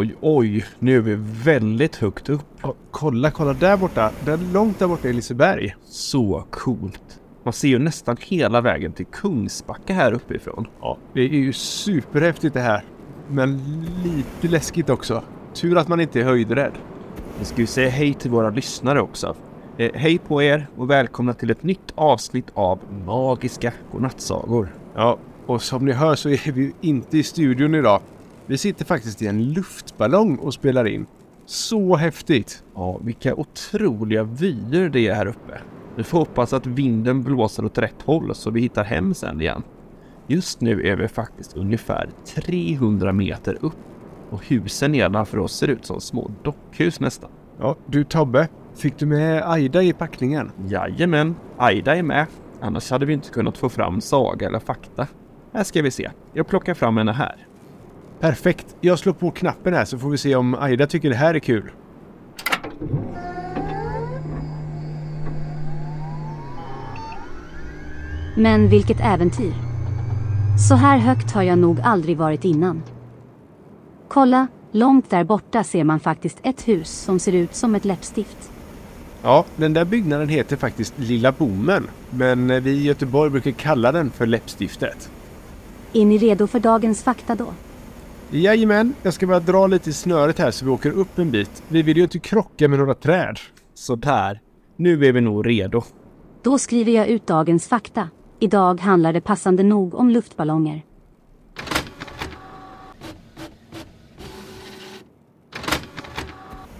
oj, oj. Nu är vi väldigt högt upp. Ja, kolla, kolla där borta. Där långt där borta är Liseberg. Så coolt. Man ser ju nästan hela vägen till Kungsbacka här uppifrån. Ja, det är ju superhäftigt det här. Men lite läskigt också. Tur att man inte är höjdrädd. Vi ska ju säga hej till våra lyssnare också. Eh, hej på er och välkomna till ett nytt avsnitt av Magiska godnattsagor. Ja, och som ni hör så är vi ju inte i studion idag. Vi sitter faktiskt i en luftballong och spelar in. Så häftigt! Ja, vilka otroliga vyer det är här uppe. Vi får hoppas att vinden blåser åt rätt håll så vi hittar hem sen igen. Just nu är vi faktiskt ungefär 300 meter upp och husen nedanför oss ser ut som små dockhus nästan. Ja, du Tobbe, fick du med Aida i packningen? Jajamän, Aida är med. Annars hade vi inte kunnat få fram saga eller fakta. Här ska vi se. Jag plockar fram henne här. Perfekt. Jag slår på knappen här så får vi se om Aida tycker det här är kul. Men vilket äventyr! Så här högt har jag nog aldrig varit innan. Kolla, långt där borta ser man faktiskt ett hus som ser ut som ett läppstift. Ja, den där byggnaden heter faktiskt Lilla Bommen. Men vi i Göteborg brukar kalla den för Läppstiftet. Är ni redo för dagens fakta då? Jajamän, jag ska bara dra lite i snöret här så vi åker upp en bit. Vi vill ju inte krocka med några träd. Sådär. Nu är vi nog redo. Då skriver jag ut dagens fakta. Idag handlar det passande nog om luftballonger.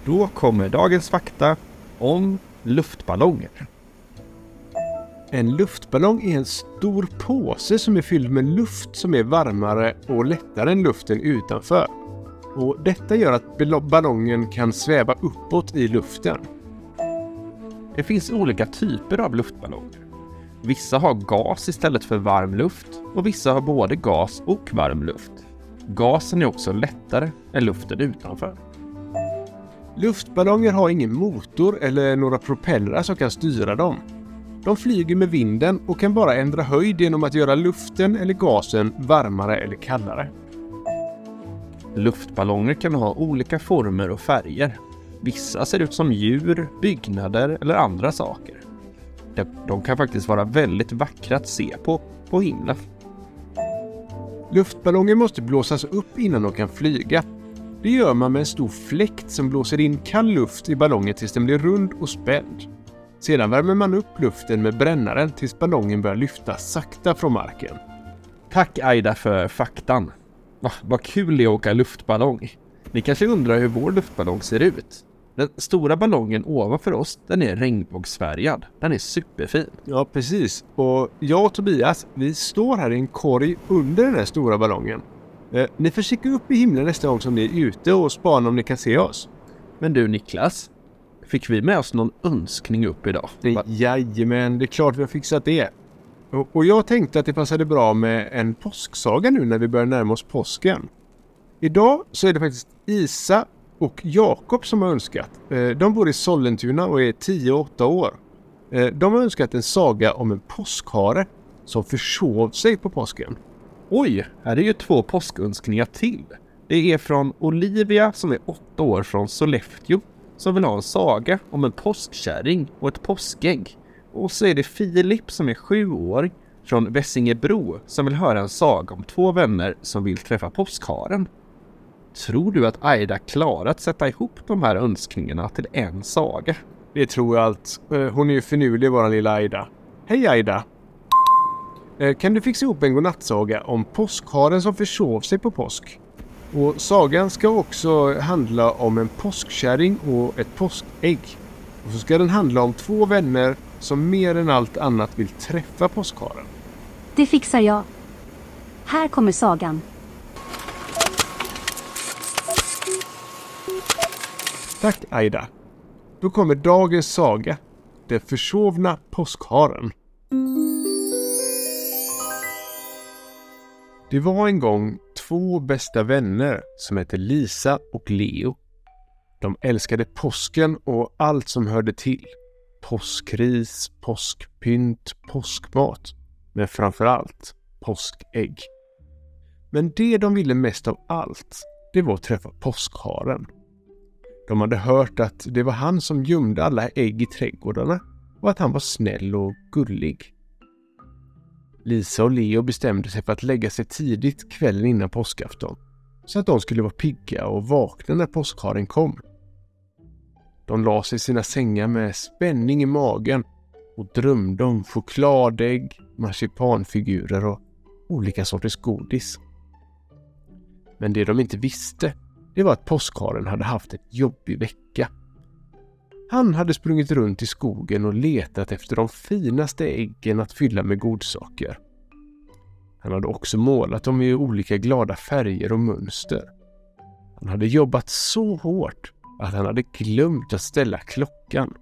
Då kommer dagens fakta om luftballonger. En luftballong är en stor påse som är fylld med luft som är varmare och lättare än luften utanför. Och detta gör att ballongen kan sväva uppåt i luften. Det finns olika typer av luftballonger. Vissa har gas istället för varm luft och vissa har både gas och varm luft. Gasen är också lättare än luften utanför. Luftballonger har ingen motor eller några propellrar som kan styra dem. De flyger med vinden och kan bara ändra höjd genom att göra luften eller gasen varmare eller kallare. Luftballonger kan ha olika former och färger. Vissa ser ut som djur, byggnader eller andra saker. De kan faktiskt vara väldigt vackra att se på, på himlen. Luftballonger måste blåsas upp innan de kan flyga. Det gör man med en stor fläkt som blåser in kall luft i ballongen tills den blir rund och spänd. Sedan värmer man upp luften med brännaren tills ballongen börjar lyfta sakta från marken. Tack Aida för faktan. Va, vad kul det är att åka luftballong. Ni kanske undrar hur vår luftballong ser ut? Den stora ballongen ovanför oss, den är regnbågsfärgad. Den är superfin. Ja, precis. Och jag och Tobias, vi står här i en korg under den här stora ballongen. Eh, ni får kika upp i himlen nästa gång som ni är ute och spana om ni kan se oss. Men du Niklas, fick vi med oss någon önskning upp idag? Det, jajamän, det är klart vi har fixat det. Och, och jag tänkte att det passade bra med en påsksaga nu när vi börjar närma oss påsken. Idag så är det faktiskt Isa och Jakob som har önskat. Eh, de bor i Sollentuna och är 10 och 8 år. Eh, de har önskat en saga om en påskhare som försov sig på påsken. Oj, här är ju två påskönskningar till. Det är från Olivia som är 8 år från Sollefteå som vill ha en saga om en påskkärring och ett påskägg. Och så är det Filip som är sju år från Vessingebro som vill höra en saga om två vänner som vill träffa påskharen. Tror du att Aida klarar att sätta ihop de här önskningarna till en saga? Det tror jag allt. Eh, hon är ju finurlig våran lilla Aida. Hej Aida! Eh, kan du fixa ihop en godnattsaga om påskharen som försov sig på påsk? Och sagan ska också handla om en påskkärring och ett påskägg. Och så ska den handla om två vänner som mer än allt annat vill träffa påskharen. Det fixar jag. Här kommer sagan. Tack Aida. Då kommer dagens saga. Den försovna påskharen. Det var en gång två bästa vänner som hette Lisa och Leo. De älskade påsken och allt som hörde till. Påskris, påskpynt, påskmat. Men framför allt påskägg. Men det de ville mest av allt, det var att träffa påskharen. De hade hört att det var han som gömde alla ägg i trädgårdarna och att han var snäll och gullig. Lisa och Leo bestämde sig för att lägga sig tidigt kvällen innan påskafton så att de skulle vara pigga och vakna när påskharen kom. De la sig i sina sängar med spänning i magen och drömde om chokladägg, marsipanfigurer och olika sorters godis. Men det de inte visste, det var att påskharen hade haft en jobbig vecka. Han hade sprungit runt i skogen och letat efter de finaste äggen att fylla med godsaker. Han hade också målat dem i olika glada färger och mönster. Han hade jobbat så hårt att han hade glömt att ställa klockan.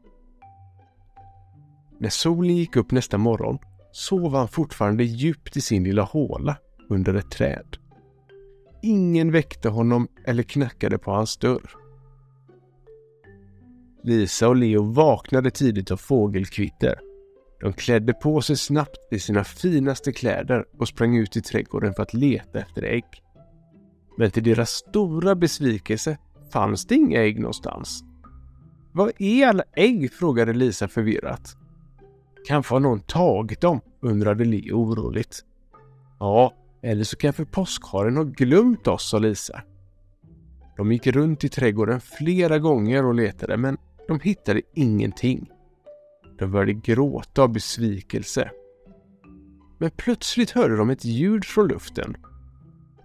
När solen gick upp nästa morgon sov han fortfarande djupt i sin lilla håla under ett träd. Ingen väckte honom eller knackade på hans dörr. Lisa och Leo vaknade tidigt av fågelkvitter. De klädde på sig snabbt i sina finaste kläder och sprang ut i trädgården för att leta efter ägg. Men till deras stora besvikelse fanns det inga ägg någonstans. Vad är alla ägg? frågade Lisa förvirrat. Kanske har någon tagit dem, undrade Leo oroligt. Ja, eller så kanske påskharen har glömt oss, sa Lisa. De gick runt i trädgården flera gånger och letade, men de hittade ingenting. De började gråta av besvikelse. Men plötsligt hörde de ett ljud från luften.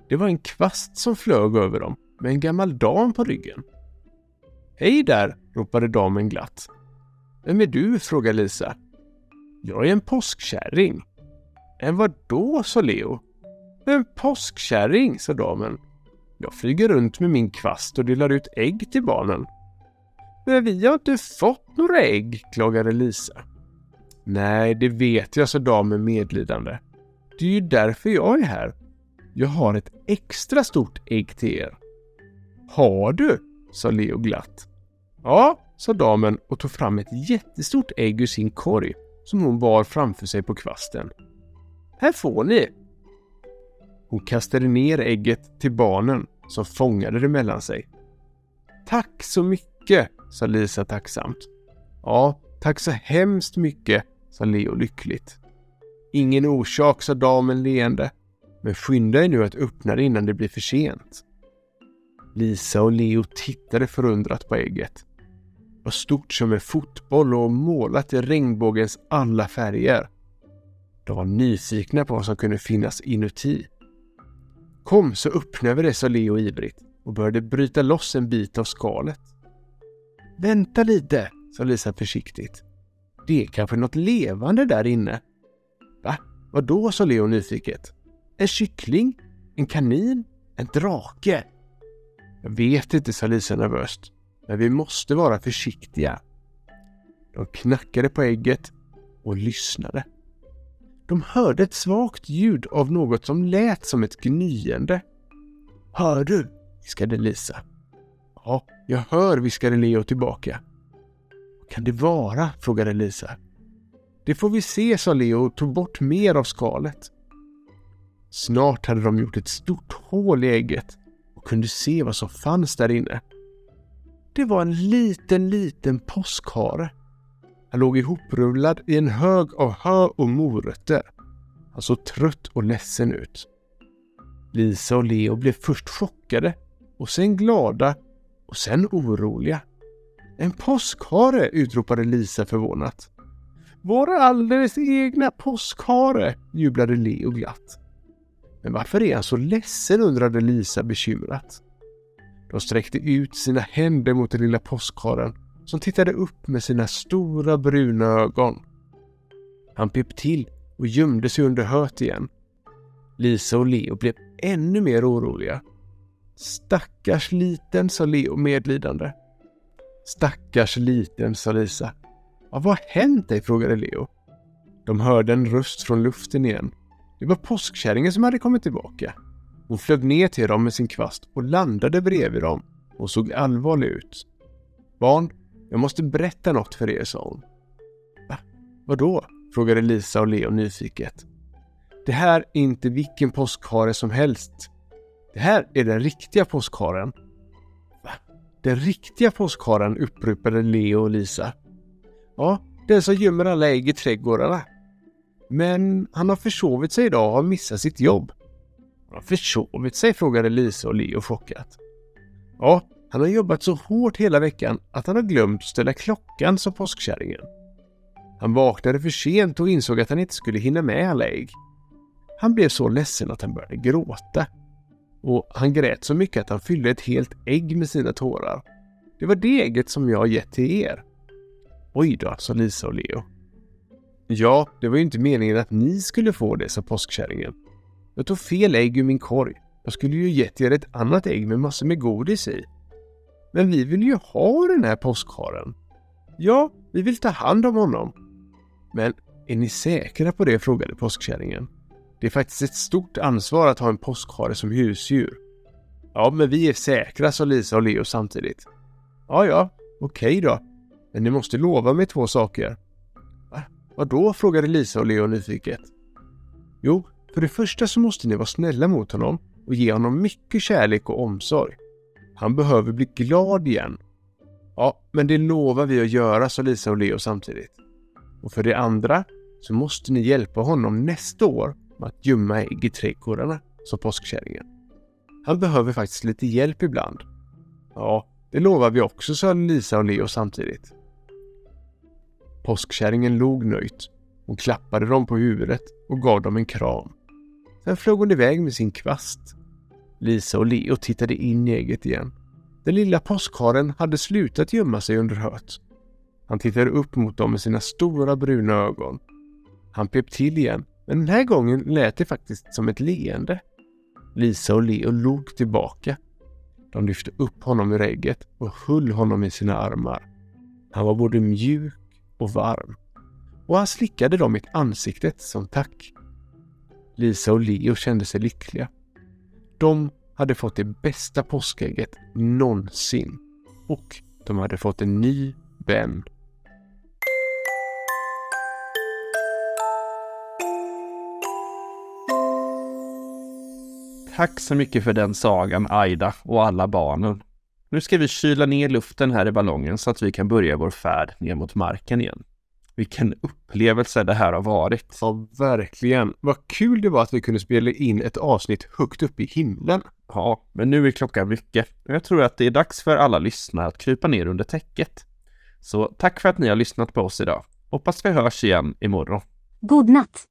Det var en kvast som flög över dem med en gammal dam på ryggen. Hej där! ropade damen glatt. Vem är du? frågade Lisa. Jag är en påskkärring. En vadå? sa Leo. En påskkärring, sa damen. Jag flyger runt med min kvast och delar ut ägg till barnen. Men vi har inte fått några ägg, klagade Lisa. Nej, det vet jag, sa damen medlidande. Det är ju därför jag är här. Jag har ett extra stort ägg till er. Har du? sa Leo glatt. Ja, sa damen och tog fram ett jättestort ägg ur sin korg som hon bar framför sig på kvasten. Här får ni! Hon kastade ner ägget till barnen som fångade det mellan sig. Tack så mycket, sa Lisa tacksamt. Ja, tack så hemskt mycket, sa Leo lyckligt. Ingen orsak, sa damen leende. Men skynda er nu att öppna det innan det blir för sent. Lisa och Leo tittade förundrat på ägget. Det var stort som en fotboll och målat i regnbågens alla färger. De var nyfikna på vad som kunde finnas inuti. Kom så öppnar vi det, sa Leo ivrigt och började bryta loss en bit av skalet. Vänta lite, sa Lisa försiktigt. Det är kanske något levande där inne. Va? Vad då? sa Leo nyfiket. En kyckling? En kanin? En drake? Jag vet inte, sa Lisa nervöst. Men vi måste vara försiktiga. De knackade på ägget och lyssnade. De hörde ett svagt ljud av något som lät som ett gnyende. Hör du? viskade Lisa. Ja, jag hör, viskade Leo tillbaka. Vad kan det vara? frågade Lisa. Det får vi se, sa Leo och tog bort mer av skalet. Snart hade de gjort ett stort hål i ägget och kunde se vad som fanns där inne. Det var en liten, liten påskhare. Han låg ihoprullad i en hög av hö och morötter. Han såg trött och ledsen ut. Lisa och Leo blev först chockade och sen glada och sen oroliga. En påskhare! utropade Lisa förvånat. Vår alldeles egna påskhare! jublade Leo glatt. Men varför är han så ledsen? undrade Lisa bekymrat. De sträckte ut sina händer mot den lilla påskharen som tittade upp med sina stora bruna ögon. Han pep till och gömde sig under höet igen. Lisa och Leo blev ännu mer oroliga. Stackars liten, sa Leo medlidande. Stackars liten, sa Lisa. vad har hänt dig? frågade Leo. De hörde en röst från luften igen. Det var påskkärringen som hade kommit tillbaka. Hon flög ner till dem med sin kvast och landade bredvid dem och såg allvarlig ut. Barn, jag måste berätta något för er, sa hon. Va? Vadå? frågade Lisa och Leo nyfiket. Det här är inte vilken påskhare som helst. Det här är den riktiga påskharen. Va? Den riktiga påskharen upprepade Leo och Lisa. Ja, den som gömmer alla ägg i trädgårdarna. Men han har försovit sig idag och har missat sitt jobb. Han har försovit sig? frågade Lisa och Leo chockat. Ja, han har jobbat så hårt hela veckan att han har glömt att ställa klockan, sa påskkärringen. Han vaknade för sent och insåg att han inte skulle hinna med alla ägg. Han blev så ledsen att han började gråta. Och han grät så mycket att han fyllde ett helt ägg med sina tårar. Det var det ägget som jag har gett till er. Oj då, sa Lisa och Leo. Ja, det var ju inte meningen att ni skulle få det, sa påskkärringen. Jag tog fel ägg ur min korg. Jag skulle ju gett er ett annat ägg med massor med godis i. Men vi vill ju ha den här påskharen. Ja, vi vill ta hand om honom. Men är ni säkra på det? frågade påskkärringen. Det är faktiskt ett stort ansvar att ha en påskhare som husdjur. Ja, men vi är säkra, sa Lisa och Leo samtidigt. Ja, ja, okej då. Men ni måste lova mig två saker. Va? Vadå? frågade Lisa och Leo nyfiket. Jo, för det första så måste ni vara snälla mot honom och ge honom mycket kärlek och omsorg. Han behöver bli glad igen. Ja, men det lovar vi att göra, sa Lisa och Leo samtidigt. Och för det andra så måste ni hjälpa honom nästa år med att gömma ägg i trädgårdarna, sa påskkärringen. Han behöver faktiskt lite hjälp ibland. Ja, det lovar vi också, sa Lisa och Leo samtidigt. Påskkärringen log nöjt. Hon klappade dem på huvudet och gav dem en kram. Sen flög hon iväg med sin kvast. Lisa och Leo tittade in i ägget igen. Den lilla påskharen hade slutat gömma sig under höet. Han tittade upp mot dem med sina stora bruna ögon. Han pep till igen, men den här gången lät det faktiskt som ett leende. Lisa och Leo log tillbaka. De lyfte upp honom ur ägget och höll honom i sina armar. Han var både mjuk och varm. Och han slickade dem i ansiktet som tack. Lisa och Leo kände sig lyckliga. De hade fått det bästa påskägget någonsin. Och de hade fått en ny vän. Tack så mycket för den sagan, Aida och alla barnen. Nu ska vi kyla ner luften här i ballongen så att vi kan börja vår färd ner mot marken igen. Vilken upplevelse det här har varit. Ja, verkligen. Vad kul det var att vi kunde spela in ett avsnitt högt upp i himlen. Ja, men nu är klockan mycket. Jag tror att det är dags för alla lyssnare att krypa ner under täcket. Så tack för att ni har lyssnat på oss idag. Hoppas vi hörs igen imorgon. God natt!